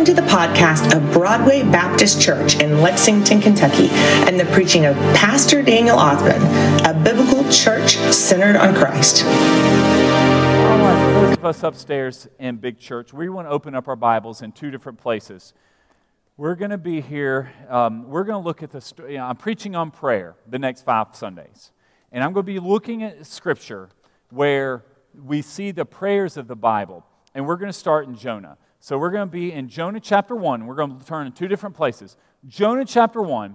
Welcome to the podcast of Broadway Baptist Church in Lexington, Kentucky, and the preaching of Pastor Daniel Ausbun, a biblical church centered on Christ. Of us upstairs in Big Church, we want to open up our Bibles in two different places. We're going to be here, um, we're going to look at the, you know, I'm preaching on prayer the next five Sundays. And I'm going to be looking at Scripture where we see the prayers of the Bible. And we're going to start in Jonah. So we're going to be in Jonah chapter 1. We're going to turn in two different places. Jonah chapter 1,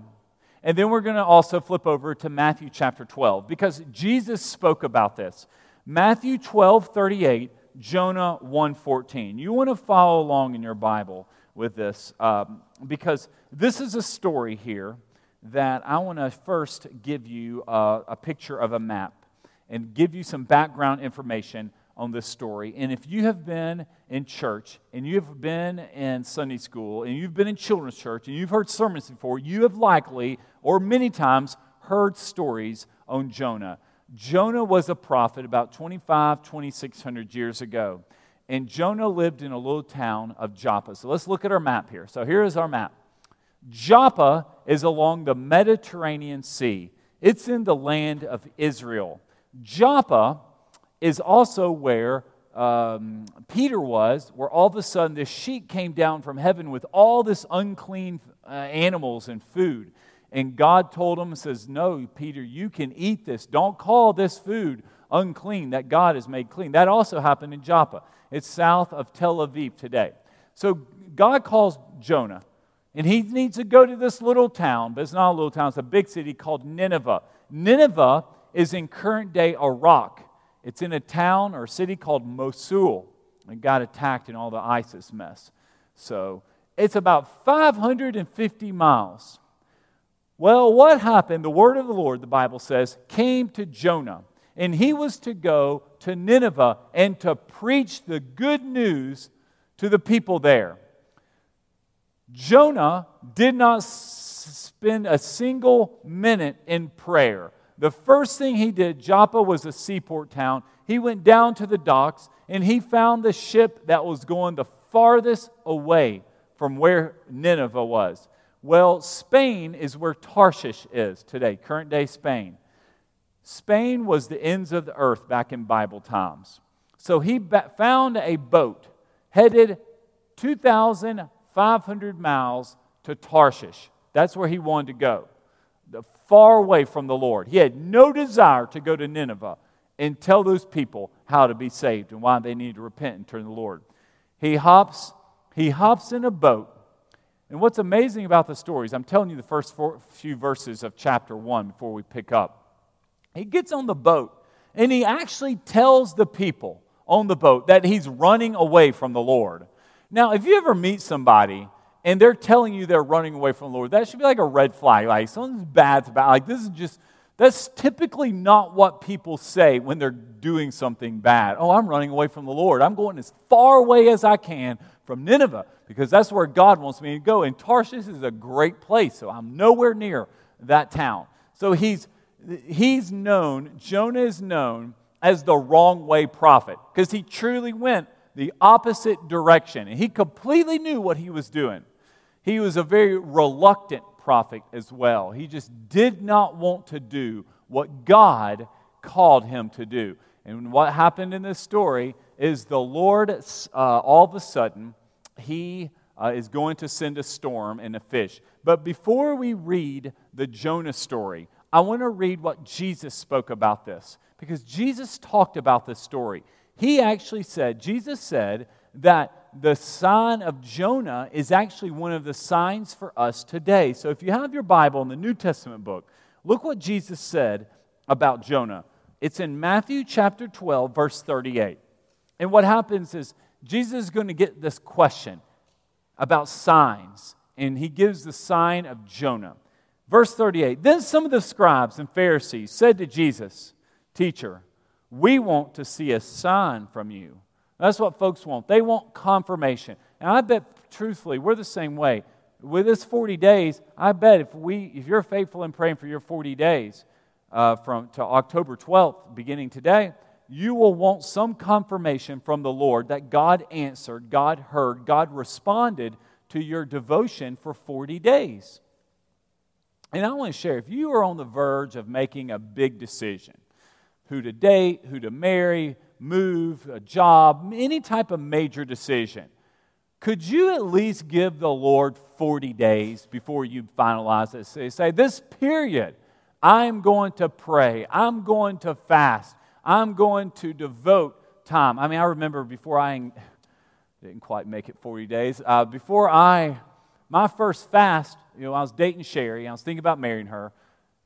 and then we're going to also flip over to Matthew chapter 12 because Jesus spoke about this. Matthew 12, 38, Jonah 1, 14. You want to follow along in your Bible with this um, because this is a story here that I want to first give you a, a picture of a map and give you some background information on this story. And if you have been in church and you've been in Sunday school and you've been in children's church and you've heard sermons before, you have likely or many times heard stories on Jonah. Jonah was a prophet about 25, 2600 years ago. And Jonah lived in a little town of Joppa. So let's look at our map here. So here is our map. Joppa is along the Mediterranean Sea. It's in the land of Israel. Joppa is also where um, Peter was, where all of a sudden this sheet came down from heaven with all this unclean uh, animals and food. And God told him, says, No, Peter, you can eat this. Don't call this food unclean that God has made clean. That also happened in Joppa. It's south of Tel Aviv today. So God calls Jonah, and he needs to go to this little town, but it's not a little town, it's a big city called Nineveh. Nineveh is in current day Iraq. It's in a town or city called Mosul. It got attacked in all the ISIS mess. So it's about 550 miles. Well, what happened? The word of the Lord, the Bible says, came to Jonah. And he was to go to Nineveh and to preach the good news to the people there. Jonah did not spend a single minute in prayer the first thing he did, Joppa was a seaport town. He went down to the docks and he found the ship that was going the farthest away from where Nineveh was. Well, Spain is where Tarshish is today, current day Spain. Spain was the ends of the earth back in Bible times. So he found a boat headed 2,500 miles to Tarshish. That's where he wanted to go far away from the Lord. He had no desire to go to Nineveh and tell those people how to be saved and why they need to repent and turn to the Lord. He hops, he hops in a boat. And what's amazing about the stories, I'm telling you the first few verses of chapter 1 before we pick up. He gets on the boat and he actually tells the people on the boat that he's running away from the Lord. Now, if you ever meet somebody and they're telling you they're running away from the Lord, that should be like a red flag. Like something's bad's about. Like this is just that's typically not what people say when they're doing something bad. Oh, I'm running away from the Lord. I'm going as far away as I can from Nineveh because that's where God wants me to go. And Tarshish is a great place, so I'm nowhere near that town. So he's he's known, Jonah is known as the wrong way prophet because he truly went the opposite direction. And he completely knew what he was doing. He was a very reluctant prophet as well. He just did not want to do what God called him to do. And what happened in this story is the Lord, uh, all of a sudden, he uh, is going to send a storm and a fish. But before we read the Jonah story, I want to read what Jesus spoke about this because Jesus talked about this story. He actually said, Jesus said that the sign of Jonah is actually one of the signs for us today. So if you have your Bible in the New Testament book, look what Jesus said about Jonah. It's in Matthew chapter 12, verse 38. And what happens is Jesus is going to get this question about signs, and he gives the sign of Jonah. Verse 38 Then some of the scribes and Pharisees said to Jesus, Teacher, we want to see a sign from you. That's what folks want. They want confirmation. And I bet, truthfully, we're the same way. With this 40 days, I bet if, we, if you're faithful in praying for your 40 days uh, from to October 12th, beginning today, you will want some confirmation from the Lord that God answered, God heard, God responded to your devotion for 40 days. And I want to share if you are on the verge of making a big decision who to date, who to marry, move, a job, any type of major decision could you at least give the Lord 40 days before you finalize it? Say, say, this period, I'm going to pray, I'm going to fast, I'm going to devote time. I mean, I remember before I didn't quite make it 40 days, uh, before I, my first fast, you know, I was dating Sherry, I was thinking about marrying her.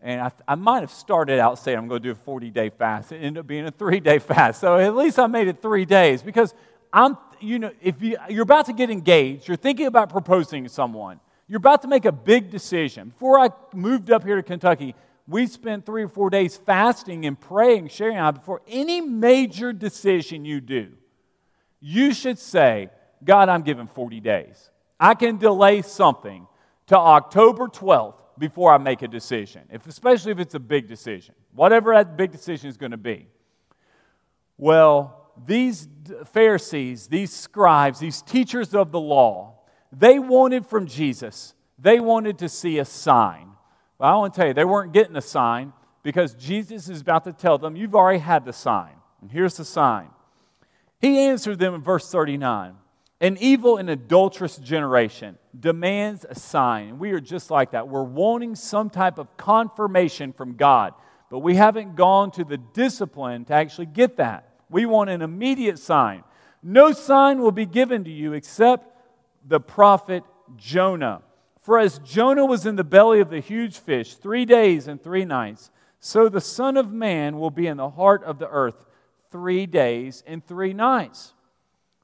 And I, I might have started out saying I'm going to do a 40 day fast. It ended up being a three day fast. So at least I made it three days because I'm, you know, if you, you're about to get engaged, you're thinking about proposing to someone, you're about to make a big decision. Before I moved up here to Kentucky, we spent three or four days fasting and praying, sharing out before any major decision you do. You should say, God, I'm giving 40 days. I can delay something to October 12th before I make a decision, if, especially if it's a big decision, whatever that big decision is going to be. Well, these Pharisees, these scribes, these teachers of the law, they wanted from Jesus, they wanted to see a sign. But I want to tell you, they weren't getting a sign because Jesus is about to tell them, You've already had the sign. And here's the sign. He answered them in verse 39 An evil and adulterous generation demands a sign. And we are just like that. We're wanting some type of confirmation from God, but we haven't gone to the discipline to actually get that. We want an immediate sign. No sign will be given to you except the prophet Jonah. For as Jonah was in the belly of the huge fish three days and three nights, so the Son of Man will be in the heart of the earth three days and three nights.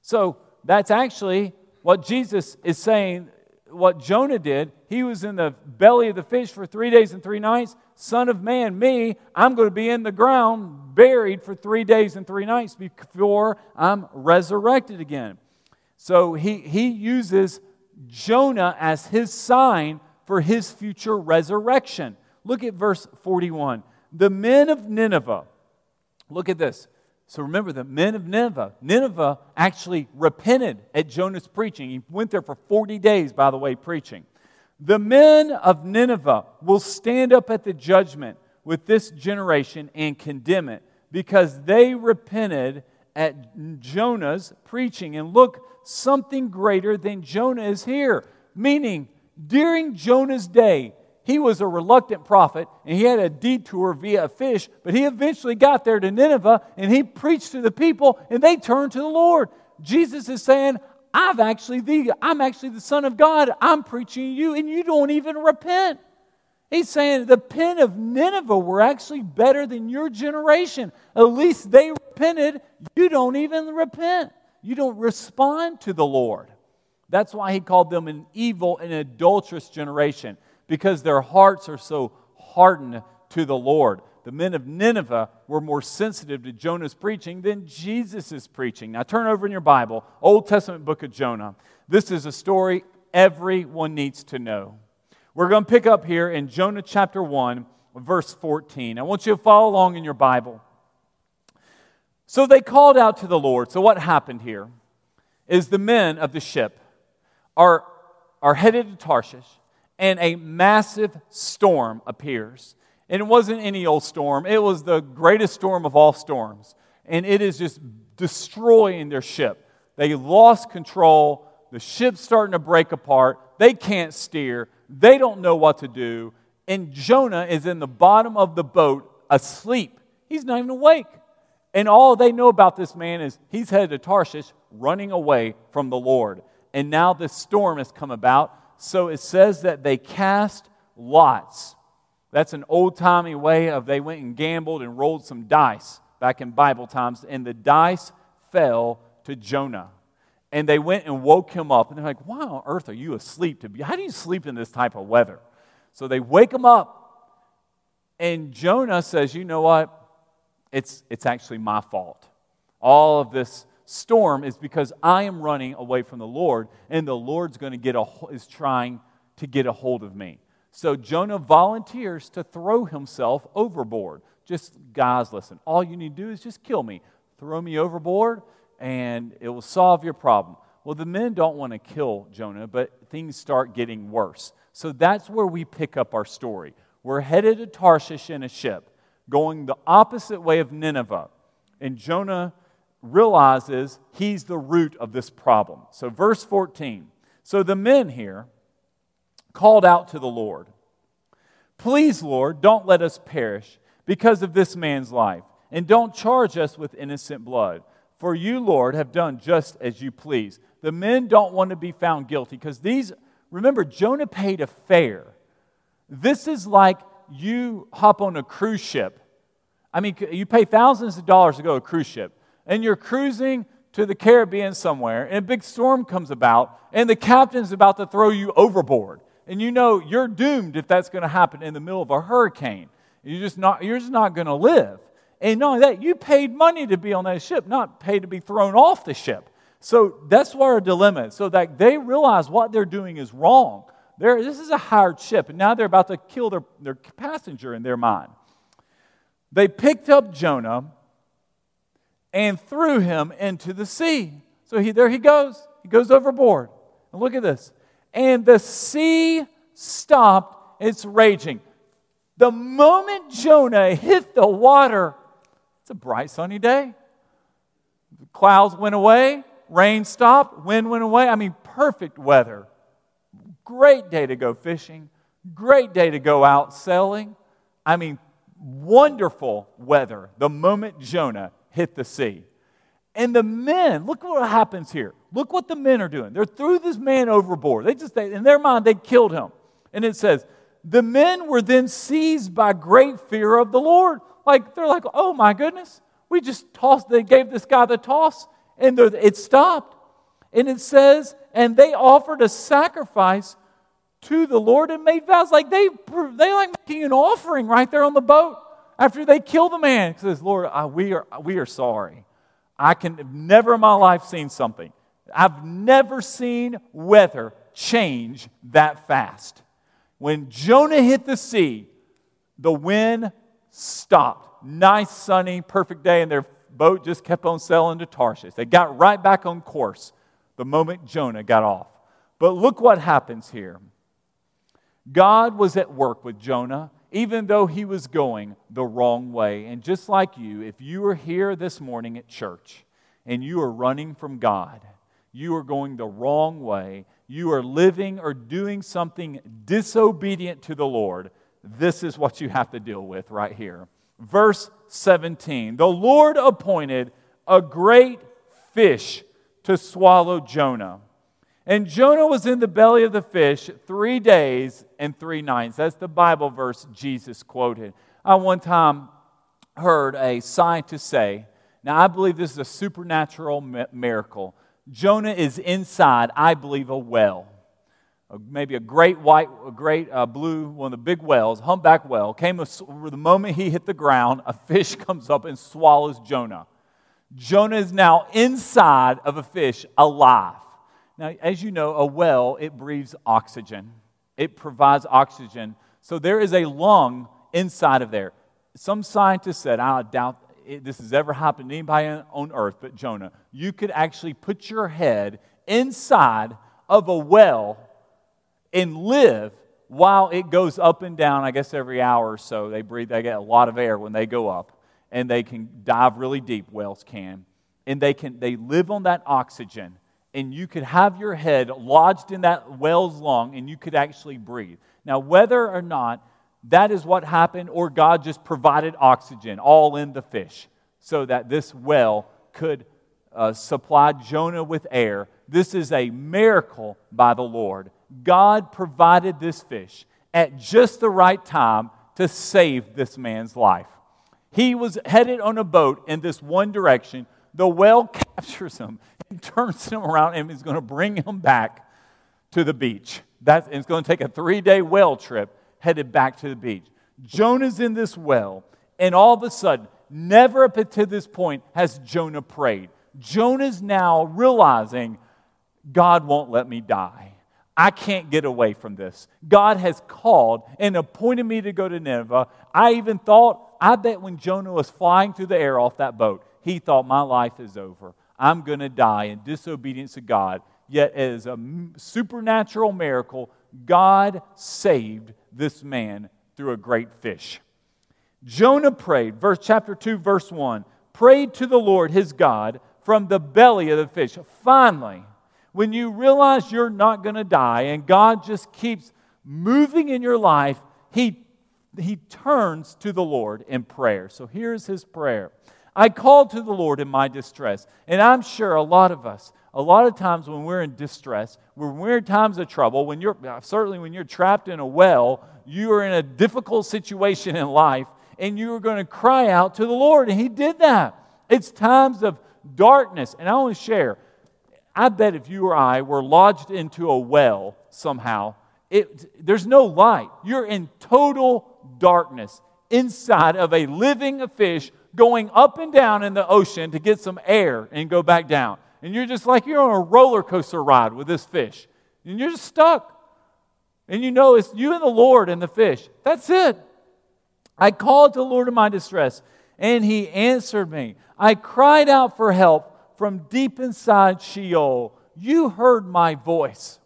So that's actually what Jesus is saying, what Jonah did. He was in the belly of the fish for three days and three nights. Son of man, me, I'm going to be in the ground, buried for three days and three nights before I'm resurrected again. So he, he uses Jonah as his sign for his future resurrection. Look at verse 41. The men of Nineveh, look at this. So remember, the men of Nineveh, Nineveh actually repented at Jonah's preaching. He went there for 40 days, by the way, preaching. The men of Nineveh will stand up at the judgment with this generation and condemn it because they repented at Jonah's preaching. And look, something greater than Jonah is here. Meaning, during Jonah's day, he was a reluctant prophet and he had a detour via a fish, but he eventually got there to Nineveh and he preached to the people and they turned to the Lord. Jesus is saying, I've actually the, I'm actually the Son of God. I'm preaching you, and you don't even repent. He's saying the pen of Nineveh were actually better than your generation. At least they repented. You don't even repent. You don't respond to the Lord. That's why he called them an evil and adulterous generation, because their hearts are so hardened to the Lord the men of Nineveh were more sensitive to Jonah's preaching than Jesus' preaching. Now turn over in your Bible, Old Testament book of Jonah. This is a story everyone needs to know. We're going to pick up here in Jonah chapter 1, verse 14. I want you to follow along in your Bible. So they called out to the Lord. So what happened here is the men of the ship are, are headed to Tarshish, and a massive storm appears. And it wasn't any old storm, it was the greatest storm of all storms. And it is just destroying their ship. They lost control. The ship's starting to break apart. They can't steer. They don't know what to do. And Jonah is in the bottom of the boat asleep. He's not even awake. And all they know about this man is he's headed to Tarshish running away from the Lord. And now this storm has come about. So it says that they cast lots that's an old timey way of they went and gambled and rolled some dice back in Bible times, and the dice fell to Jonah. And they went and woke him up, and they're like, Why on earth are you asleep? To be? How do you sleep in this type of weather? So they wake him up, and Jonah says, You know what? It's, it's actually my fault. All of this storm is because I am running away from the Lord, and the Lord's going to get a, is trying to get a hold of me. So Jonah volunteers to throw himself overboard. Just, guys, listen, all you need to do is just kill me. Throw me overboard, and it will solve your problem. Well, the men don't want to kill Jonah, but things start getting worse. So that's where we pick up our story. We're headed to Tarshish in a ship, going the opposite way of Nineveh. And Jonah realizes he's the root of this problem. So, verse 14. So the men here called out to the Lord Please, Lord, don't let us perish because of this man's life, and don't charge us with innocent blood. For you, Lord, have done just as you please. The men don't want to be found guilty because these, remember, Jonah paid a fare. This is like you hop on a cruise ship. I mean, you pay thousands of dollars to go to a cruise ship, and you're cruising to the Caribbean somewhere, and a big storm comes about, and the captain's about to throw you overboard. And you know you're doomed if that's going to happen in the middle of a hurricane. You're just not, you're just not going to live. And only that, you paid money to be on that ship, not paid to be thrown off the ship. So that's where our dilemma is. So that they realize what they're doing is wrong. They're, this is a hired ship, and now they're about to kill their, their passenger in their mind. They picked up Jonah and threw him into the sea. So he, there he goes. He goes overboard. And look at this. And the sea stopped its raging. The moment Jonah hit the water, it's a bright sunny day. The clouds went away, rain stopped, wind went away. I mean, perfect weather. Great day to go fishing, great day to go out sailing. I mean, wonderful weather the moment Jonah hit the sea. And the men, look what happens here. Look what the men are doing. They're threw this man overboard. They just, they, in their mind, they killed him. And it says, the men were then seized by great fear of the Lord. Like, they're like, oh my goodness, we just tossed, they gave this guy the toss, and it stopped. And it says, and they offered a sacrifice to the Lord and made vows. Like they, they like making an offering right there on the boat after they kill the man. It says, Lord, I, we, are, we are sorry. I can never in my life seen something. I've never seen weather change that fast. When Jonah hit the sea, the wind stopped. Nice, sunny, perfect day, and their boat just kept on sailing to Tarshish. They got right back on course the moment Jonah got off. But look what happens here. God was at work with Jonah, even though he was going the wrong way. And just like you, if you are here this morning at church and you are running from God, you are going the wrong way, you are living or doing something disobedient to the Lord, this is what you have to deal with right here. Verse 17 The Lord appointed a great fish to swallow Jonah. And Jonah was in the belly of the fish three days and three nights. That's the Bible verse Jesus quoted. I one time heard a scientist say, now I believe this is a supernatural miracle. Jonah is inside, I believe, a well. Maybe a great white, a great uh, blue, one of the big wells, humpback well. Came a, the moment he hit the ground, a fish comes up and swallows Jonah. Jonah is now inside of a fish, alive. Now, as you know, a well, it breathes oxygen, it provides oxygen. So there is a lung inside of there. Some scientists said, I doubt this has ever happened to anybody on earth but Jonah. You could actually put your head inside of a well and live while it goes up and down, I guess every hour or so. They breathe, they get a lot of air when they go up, and they can dive really deep, whales can. And they can they live on that oxygen and you could have your head lodged in that whale's lung and you could actually breathe. Now, whether or not that is what happened or God just provided oxygen all in the fish so that this well could uh, supply Jonah with air, this is a miracle by the Lord. God provided this fish at just the right time to save this man's life. He was headed on a boat in this one direction. The whale captures him and turns him around and is going to bring him back to the beach. That's, it's going to take a three day whale trip headed back to the beach. Jonah's in this well, and all of a sudden, never up to this point has Jonah prayed. Jonah's now realizing God won't let me die. I can't get away from this. God has called and appointed me to go to Nineveh. I even thought, I bet when Jonah was flying through the air off that boat, he thought, my life is over. I'm going to die in disobedience to God. Yet, as a supernatural miracle, God saved this man through a great fish. Jonah prayed, verse chapter 2, verse 1, prayed to the Lord his God from the belly of the fish. Finally, when you realize you're not going to die and God just keeps moving in your life, he, he turns to the Lord in prayer. So here's his prayer I called to the Lord in my distress. And I'm sure a lot of us, a lot of times when we're in distress, when we're in times of trouble, when you're certainly when you're trapped in a well, you are in a difficult situation in life, and you are going to cry out to the Lord. And He did that. It's times of darkness. And I want to share. I bet if you or I were lodged into a well somehow, it, there's no light. You're in total darkness inside of a living fish going up and down in the ocean to get some air and go back down. And you're just like you're on a roller coaster ride with this fish. And you're just stuck. And you know it's you and the Lord and the fish. That's it. I called to the Lord in my distress, and he answered me. I cried out for help from deep inside Sheol. You heard my voice.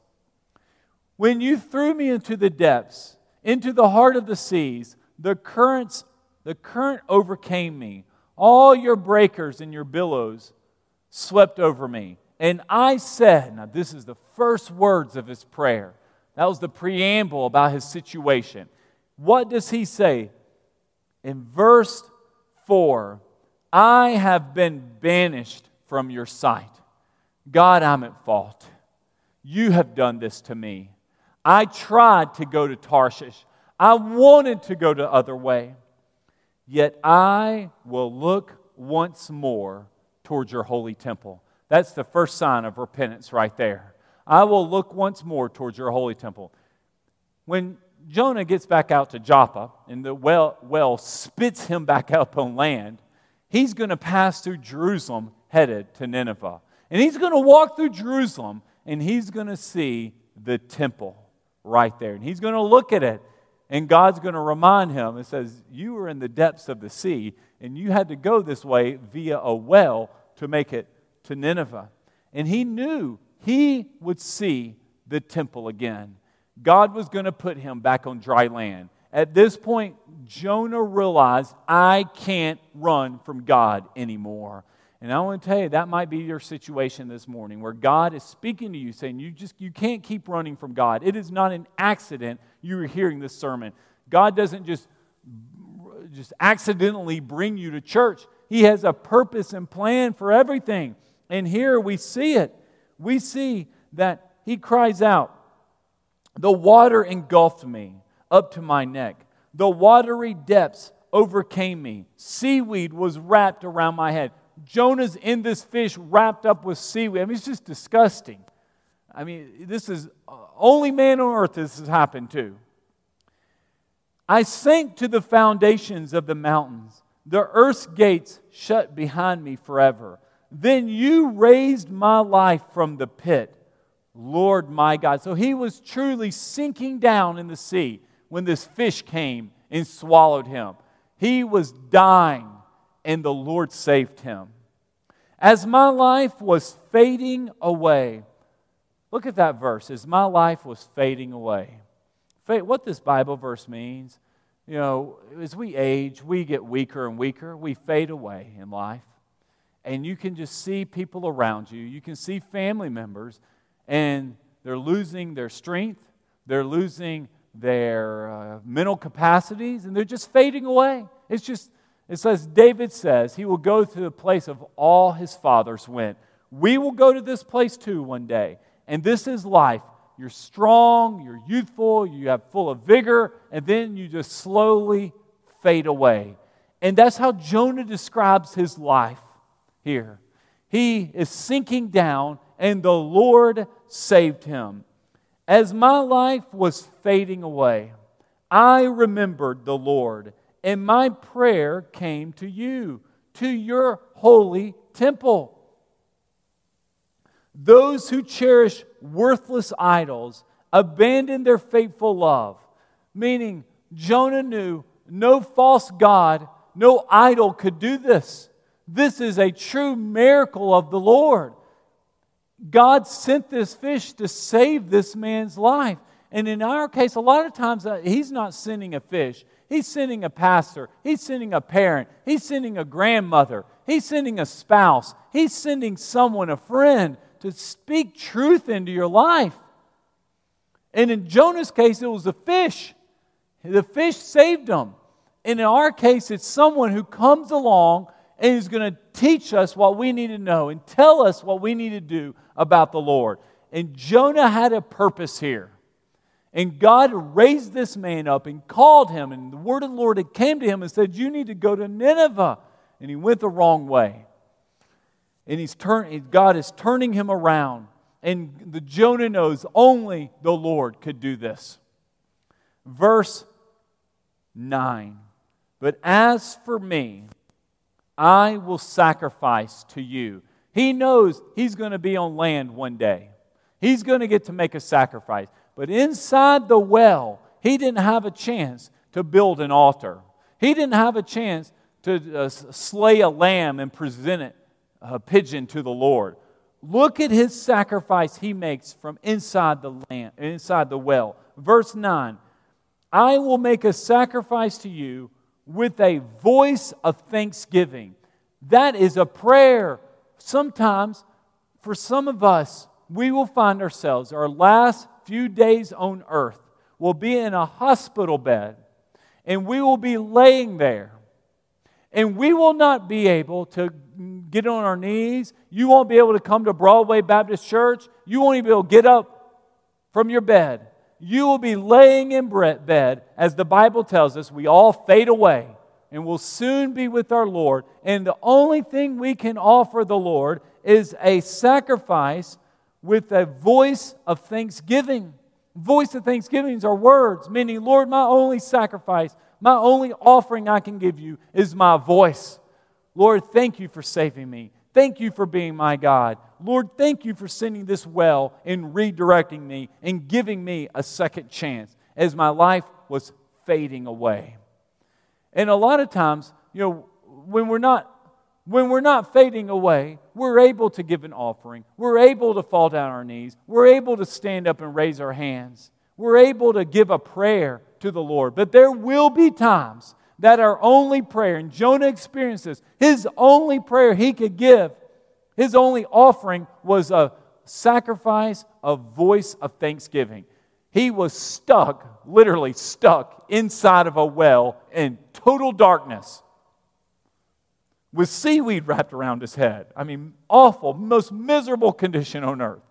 When you threw me into the depths, into the heart of the seas, the currents, the current overcame me. All your breakers and your billows swept over me. And I said, now this is the first words of his prayer. That was the preamble about his situation. What does he say? In verse 4, I have been banished from your sight. God, I'm at fault. You have done this to me. I tried to go to Tarshish. I wanted to go the other way. Yet I will look once more towards your holy temple. That's the first sign of repentance right there. I will look once more towards your holy temple. When Jonah gets back out to Joppa and the well, well spits him back up on land, he's going to pass through Jerusalem headed to Nineveh. And he's going to walk through Jerusalem and he's going to see the temple right there. And he's going to look at it and God's going to remind him, it says, You were in the depths of the sea, and you had to go this way via a well to make it to Nineveh. And he knew he would see the temple again. God was going to put him back on dry land. At this point, Jonah realized, I can't run from God anymore. And I want to tell you, that might be your situation this morning where God is speaking to you, saying, You just you can't keep running from God. It is not an accident you are hearing this sermon. God doesn't just, just accidentally bring you to church. He has a purpose and plan for everything. And here we see it. We see that he cries out, The water engulfed me up to my neck. The watery depths overcame me. Seaweed was wrapped around my head. Jonah's in this fish wrapped up with seaweed. I mean, it's just disgusting. I mean, this is only man on earth this has happened to. I sank to the foundations of the mountains. The earth's gates shut behind me forever. Then you raised my life from the pit, Lord my God. So he was truly sinking down in the sea when this fish came and swallowed him. He was dying, and the Lord saved him. As my life was fading away, look at that verse. As my life was fading away. What this Bible verse means, you know, as we age, we get weaker and weaker. We fade away in life and you can just see people around you. You can see family members, and they're losing their strength, they're losing their uh, mental capacities, and they're just fading away. It's just, it says, David says, he will go to the place of all his fathers went. We will go to this place too one day. And this is life. You're strong, you're youthful, you have full of vigor, and then you just slowly fade away. And that's how Jonah describes his life here. He is sinking down, and the Lord saved him. As my life was fading away, I remembered the Lord, and my prayer came to you, to your holy temple. Those who cherish worthless idols abandon their faithful love, meaning Jonah knew no false God, no idol could do this. This is a true miracle of the Lord. God sent this fish to save this man's life. And in our case, a lot of times uh, he's not sending a fish. He's sending a pastor. He's sending a parent. He's sending a grandmother. He's sending a spouse. He's sending someone, a friend, to speak truth into your life. And in Jonah's case, it was a fish. The fish saved him. And in our case, it's someone who comes along and is going to teach us what we need to know and tell us what we need to do about the Lord. And Jonah had a purpose here. And God raised this man up and called him. And the word of the Lord had came to him and said, You need to go to Nineveh. And he went the wrong way. And he's turn, God is turning him around. And the Jonah knows only the Lord could do this. Verse 9. But as for me, I will sacrifice to you. He knows he's going to be on land one day. He's going to get to make a sacrifice. But inside the well, he didn't have a chance to build an altar. He didn't have a chance to uh, slay a lamb and present it, a pigeon, to the Lord. Look at his sacrifice he makes from inside the land, inside the well. Verse 9 I will make a sacrifice to you with a voice of thanksgiving. That is a prayer. Sometimes, for some of us, we will find ourselves, our last few days on earth, will be in a hospital bed, and we will be laying there. And we will not be able to get on our knees. You won't be able to come to Broadway Baptist Church. You won't even be able to get up from your bed you will be laying in bed, as the Bible tells us, we all fade away and will soon be with our Lord. And the only thing we can offer the Lord is a sacrifice with a voice of thanksgiving. Voice of thanksgiving is our words, meaning, Lord, my only sacrifice, my only offering I can give you is my voice. Lord, thank you for saving me. Thank you for being my God. Lord, thank you for sending this well and redirecting me and giving me a second chance as my life was fading away. And a lot of times, you know, when we're not when we're not fading away, we're able to give an offering. We're able to fall down our knees. We're able to stand up and raise our hands. We're able to give a prayer to the Lord. But there will be times that our only prayer, and Jonah experienced this, his only prayer he could give, his only offering was a sacrifice, a voice of thanksgiving. He was stuck, literally stuck, inside of a well in total darkness with seaweed wrapped around his head. I mean, awful, most miserable condition on earth.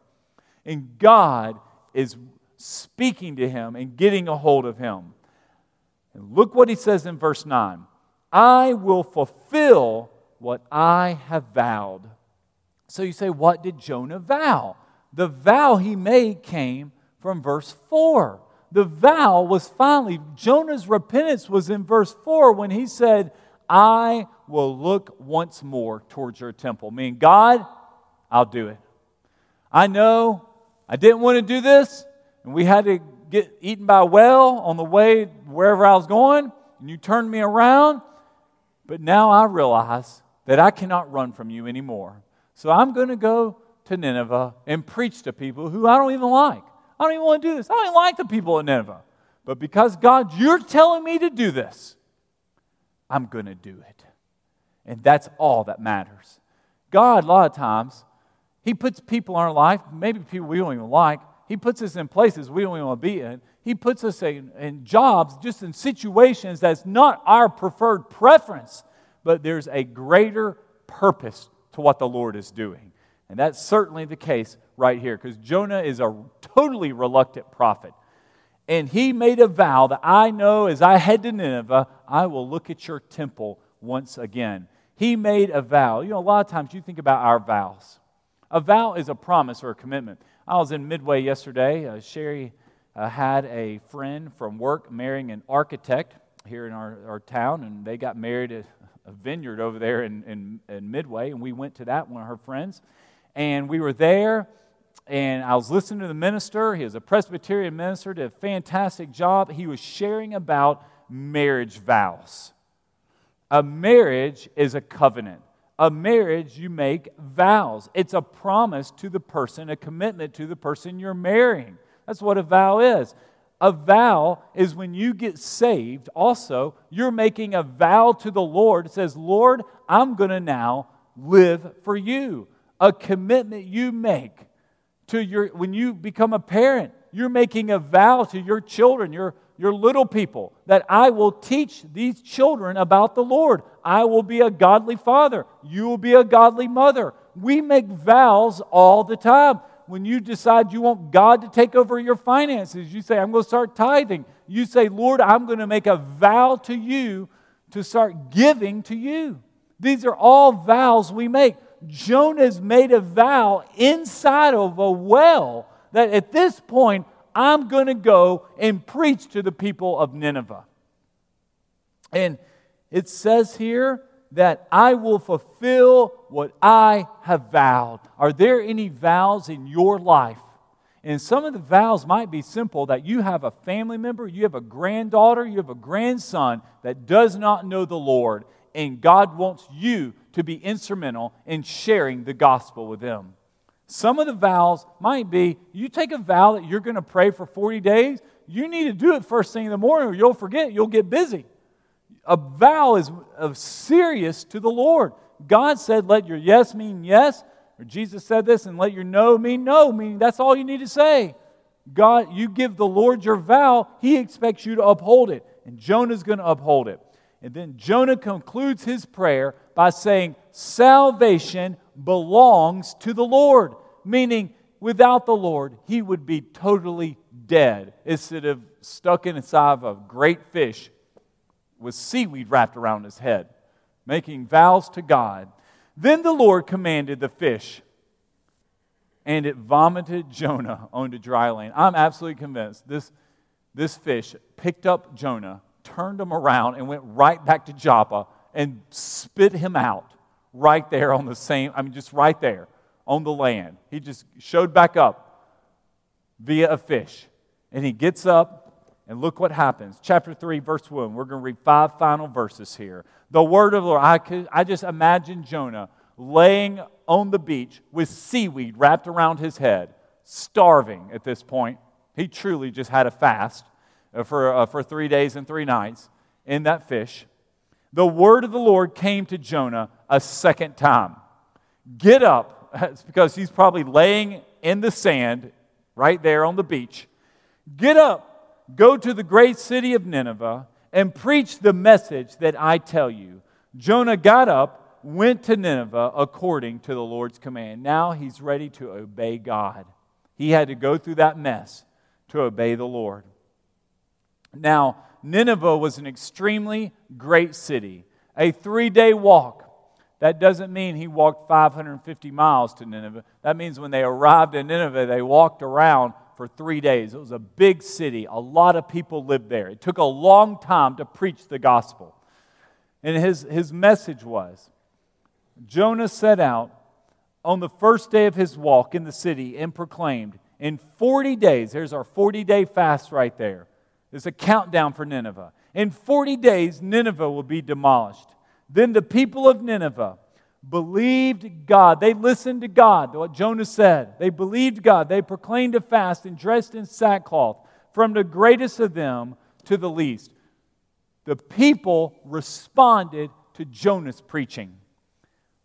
And God is speaking to him and getting a hold of him. And look what he says in verse 9 I will fulfill what I have vowed. So you say, what did Jonah vow? The vow he made came from verse 4. The vow was finally, Jonah's repentance was in verse 4 when he said, I will look once more towards your temple. Meaning, God, I'll do it. I know I didn't want to do this, and we had to get eaten by a on the way wherever I was going, and you turned me around. But now I realize that I cannot run from you anymore. So I'm going to go to Nineveh and preach to people who I don't even like. I don't even want to do this. I don't even like the people in Nineveh. But because God, you're telling me to do this, I'm going to do it. And that's all that matters. God, a lot of times, He puts people in our life, maybe people we don't even like, he puts us in places we don't even want to be in. He puts us in, in jobs, just in situations that's not our preferred preference, but there's a greater purpose to what the Lord is doing. And that's certainly the case right here, because Jonah is a totally reluctant prophet. And he made a vow that I know as I head to Nineveh, I will look at your temple once again. He made a vow. You know, a lot of times you think about our vows. A vow is a promise or a commitment. I was in Midway yesterday. Uh, Sherry uh, had a friend from work marrying an architect here in our, our town, and they got married at a vineyard over there in, in, in Midway, and we went to that, one of her friends. And we were there, and I was listening to the minister. He was a Presbyterian minister, did a fantastic job. He was sharing about marriage vows. A marriage is a covenant. a marriage, you make vows. It's a promise to the person, a commitment to the person you're marrying. That's what a vow is. A vow is when you get saved, also, you're making a vow to the Lord. It says, Lord, I'm going to now live for you. A commitment you make to your, when you become a parent, you're making a vow to your children, your, your little people, that I will teach these children about the Lord. I will be a godly father. You will be a godly mother. We make vows all the time. When you decide you want God to take over your finances, you say, I'm going to start tithing. You say, Lord, I'm going to make a vow to you to start giving to you. These are all vows we make. Jonah's made a vow inside of a well that at this point, I'm going to go and preach to the people of Nineveh. And it says here that I will fulfill what I have vowed. Are there any vows in your life? And some of the vows might be simple that you have a family member, you have a granddaughter, you have a grandson that does not know the Lord, and God wants you to be instrumental in sharing the gospel with them. Some of the vows might be you take a vow that you're going to pray for 40 days, you need to do it first thing in the morning or you'll forget, you'll get busy. A vow is of serious to the Lord. God said, let your yes mean yes, or Jesus said this, and let your no mean no, meaning that's all you need to say. God, you give the Lord your vow, He expects you to uphold it. And Jonah's going to uphold it. And then Jonah concludes his prayer by saying, Salvation belongs to the Lord, meaning without the Lord, he would be totally dead instead of stuck inside of a great fish with seaweed wrapped around his head, making vows to God. Then the Lord commanded the fish, and it vomited Jonah onto dry land. I'm absolutely convinced this, this fish picked up Jonah, turned him around, and went right back to Joppa and spit him out right there on the same, I mean, just right there on the land. He just showed back up via a fish. And he gets up, and look what happens. Chapter 3, verse 1. We're going to read five final verses here. The word of the Lord. I, could, I just imagine Jonah laying on the beach with seaweed wrapped around his head, starving at this point. He truly just had a fast uh, for, uh, for three days and three nights in that fish the word of the Lord came to Jonah a second time. Get up. Because he's probably laying in the sand right there on the beach. Get up, go to the great city of Nineveh, and preach the message that I tell you. Jonah got up, went to Nineveh according to the Lord's command. Now he's ready to obey God. He had to go through that mess to obey the Lord. Now, Nineveh was an extremely great city, a three day walk. That doesn't mean he walked 550 miles to Nineveh. That means when they arrived in Nineveh, they walked around for three days. It was a big city, a lot of people lived there. It took a long time to preach the gospel. And his, his message was Jonah set out on the first day of his walk in the city and proclaimed, In 40 days, there's our 40 day fast right there. There's a countdown for Nineveh. In 40 days, Nineveh will be demolished. Then the people of Nineveh believed God. They listened to God, what Jonah said. They believed God. They proclaimed a fast and dressed in sackcloth, from the greatest of them to the least. The people responded to Jonah's preaching.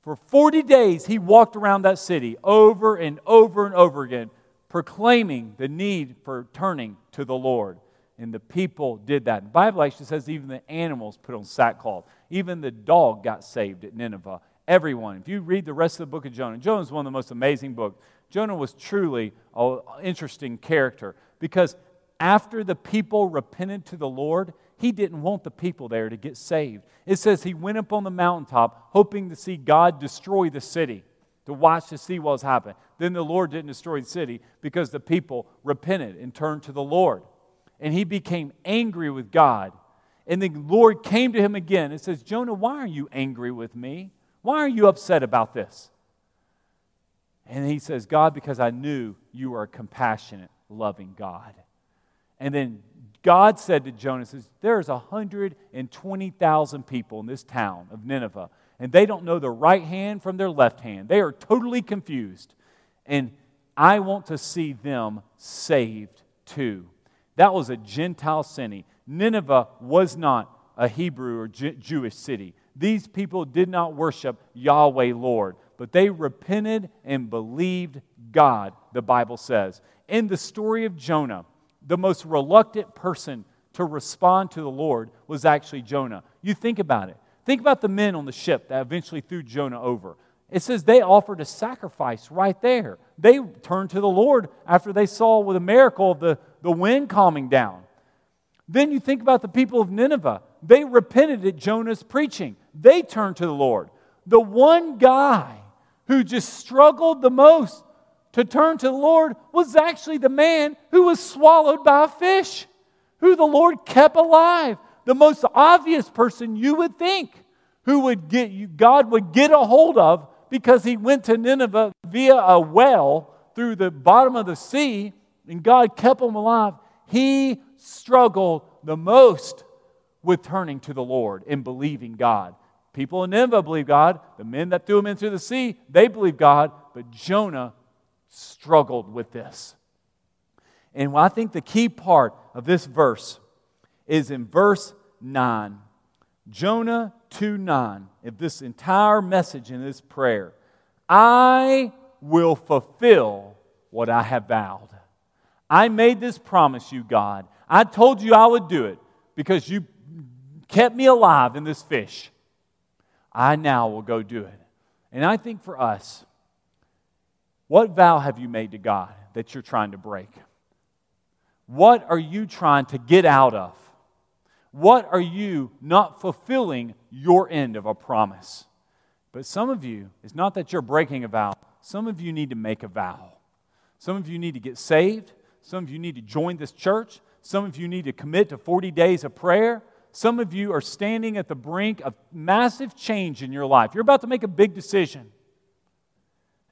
For 40 days, he walked around that city over and over and over again, proclaiming the need for turning to the Lord. And the people did that. The Bible actually says even the animals put on sackcloth. Even the dog got saved at Nineveh. Everyone. If you read the rest of the book of Jonah, Jonah is one of the most amazing books. Jonah was truly an interesting character because after the people repented to the Lord, he didn't want the people there to get saved. It says he went up on the mountaintop hoping to see God destroy the city, to watch to see what was happening. Then the Lord didn't destroy the city because the people repented and turned to the Lord and he became angry with God. And the Lord came to him again and says, Jonah, why are you angry with me? Why are you upset about this? And he says, God, because I knew you are a compassionate, loving God. And then God said to Jonah, says, There's 120,000 people in this town of Nineveh. and they don't know the right hand from their left hand. They are totally confused. And I want to see them saved too. That was a Gentile city. Nineveh was not a Hebrew or J- Jewish city. These people did not worship Yahweh Lord, but they repented and believed God, the Bible says. In the story of Jonah, the most reluctant person to respond to the Lord was actually Jonah. You think about it. Think about the men on the ship that eventually threw Jonah over. It says they offered a sacrifice right there. They turned to the Lord after they saw with a miracle of the, the wind calming down. Then you think about the people of Nineveh. They repented at Jonah's preaching. They turned to the Lord. The one guy who just struggled the most to turn to the Lord was actually the man who was swallowed by a fish, who the Lord kept alive. The most obvious person you would think who would get you, God would get a hold of because he went to Nineveh via a well through the bottom of the sea and God kept him alive. He struggled the most with turning to the Lord and believing God. People in Nineveh believe God. The men that threw him into the sea, they believe God. But Jonah struggled with this. And I think the key part of this verse is in verse 9. Jonah 2 9, if this entire message in this prayer, I will fulfill what I have vowed. I made this promise, you God. I told you I would do it because you kept me alive in this fish. I now will go do it. And I think for us, what vow have you made to God that you're trying to break? What are you trying to get out of? What are you not fulfilling your end of a promise? But some of you, it's not that you're breaking a vow, some of you need to make a vow. Some of you need to get saved. Some of you need to join this church. Some of you need to commit to 40 days of prayer. Some of you are standing at the brink of massive change in your life. You're about to make a big decision.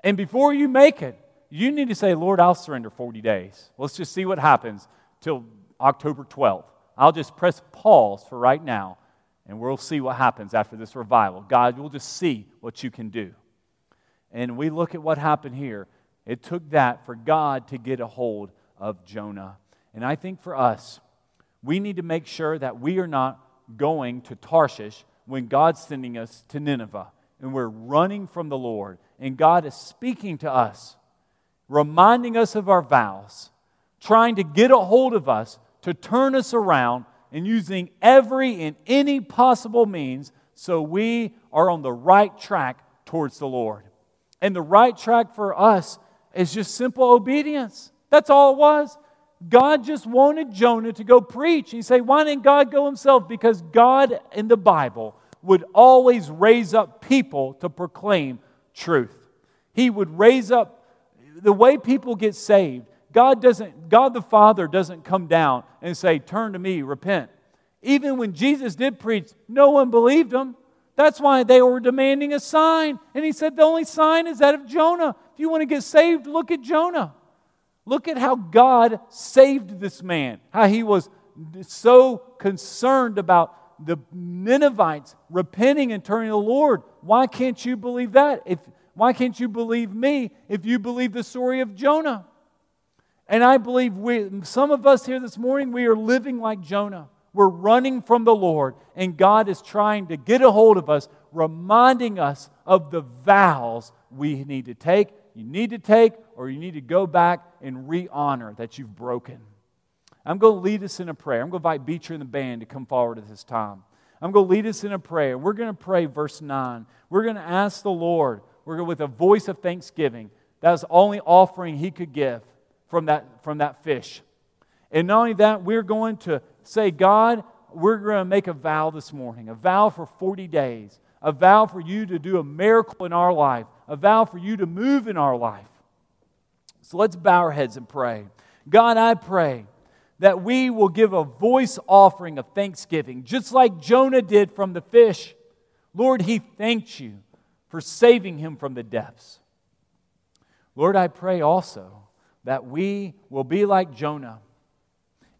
And before you make it, you need to say, Lord, I'll surrender 40 days. Let's just see what happens till October 12th. I'll just press pause for right now, and we'll see what happens after this revival. God, we'll just see what you can do. And we look at what happened here. It took that for God to get a hold of Jonah. And I think for us, we need to make sure that we are not going to Tarshish when God's sending us to Nineveh and we're running from the Lord. And God is speaking to us, reminding us of our vows, trying to get a hold of us to turn us around and using every and any possible means so we are on the right track towards the Lord. And the right track for us is just simple obedience. That's all it was. God just wanted Jonah to go preach. He say, why didn't God go himself? Because God in the Bible would always raise up people to proclaim truth. He would raise up the way people get saved. God doesn't God the Father doesn't come down and say, "Turn to me, repent." Even when Jesus did preach, no one believed him. That's why they were demanding a sign. And he said, The only sign is that of Jonah. If you want to get saved, look at Jonah. Look at how God saved this man, how he was so concerned about the Ninevites repenting and turning to the Lord. Why can't you believe that? If, why can't you believe me if you believe the story of Jonah? And I believe we, some of us here this morning, we are living like Jonah. We're running from the Lord, and God is trying to get a hold of us, reminding us of the vows we need to take. You need to take, or you need to go back and re honor that you've broken. I'm going to lead us in a prayer. I'm going to invite Beecher and the band to come forward at this time. I'm going to lead us in a prayer. We're going to pray verse 9. We're going to ask the Lord, we're going with a voice of thanksgiving. That was the only offering he could give from that, from that fish. And not only that, we're going to say, God, we're going to make a vow this morning, a vow for 40 days, a vow for you to do a miracle in our life, a vow for you to move in our life. So let's bow our heads and pray. God, I pray that we will give a voice offering of thanksgiving, just like Jonah did from the fish. Lord, he thanked you for saving him from the depths. Lord, I pray also that we will be like Jonah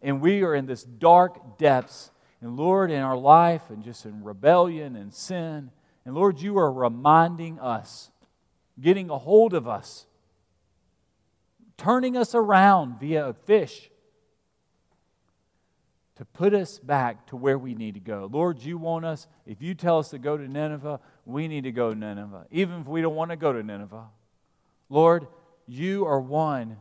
and we are in this dark depths. And Lord, in our life and just in rebellion and sin, And Lord, you are reminding us, getting a hold of us, turning us around via a fish to put us back to where we need to go. Lord, you want us, if you tell us to go to Nineveh, we need to go to Nineveh, even if we don't want to go to Nineveh. Lord, you are one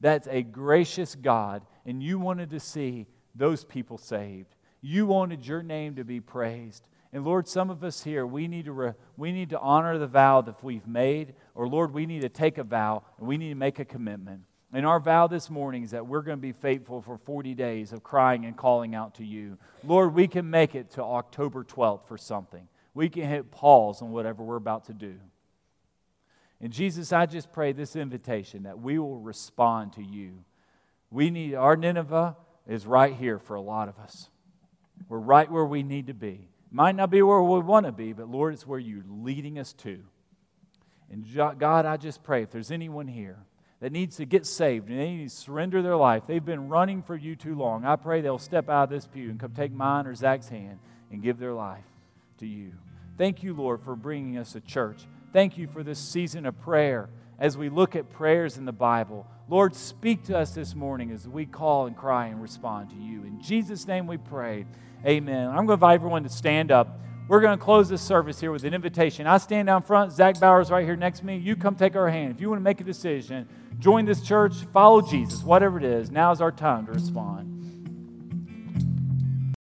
that's a gracious God, and you wanted to see those people saved. You wanted your name to be praised. And Lord, some of us here, we need to, re, we need to honor the vow that we've made, or Lord, we need to take a vow and we need to make a commitment. And our vow this morning is that we're going to be faithful for 40 days of crying and calling out to you. Lord, we can make it to October 12th for something. We can hit pause on whatever we're about to do. And Jesus, I just pray this invitation that we will respond to you. We need, our Nineveh is right here for a lot of us. We're right where we need to be. Might not be where we want to be, but Lord, it's where you're leading us to. And God, I just pray if there's anyone here that needs to get saved and they need to surrender their life, they've been running for you too long. I pray they'll step out of this pew and come take mine or Zach's hand and give their life to you. Thank you, Lord, for bringing us a church. Thank you for this season of prayer as we look at prayers in the Bible. Lord, speak to us this morning as we call and cry and respond to you. In Jesus' name we pray. Amen. I'm going to invite everyone to stand up. We're going to close this service here with an invitation. I stand down front. Zach Bowers right here next to me. You come take our hand. If you want to make a decision, join this church, follow Jesus, whatever it is, now is our time to respond.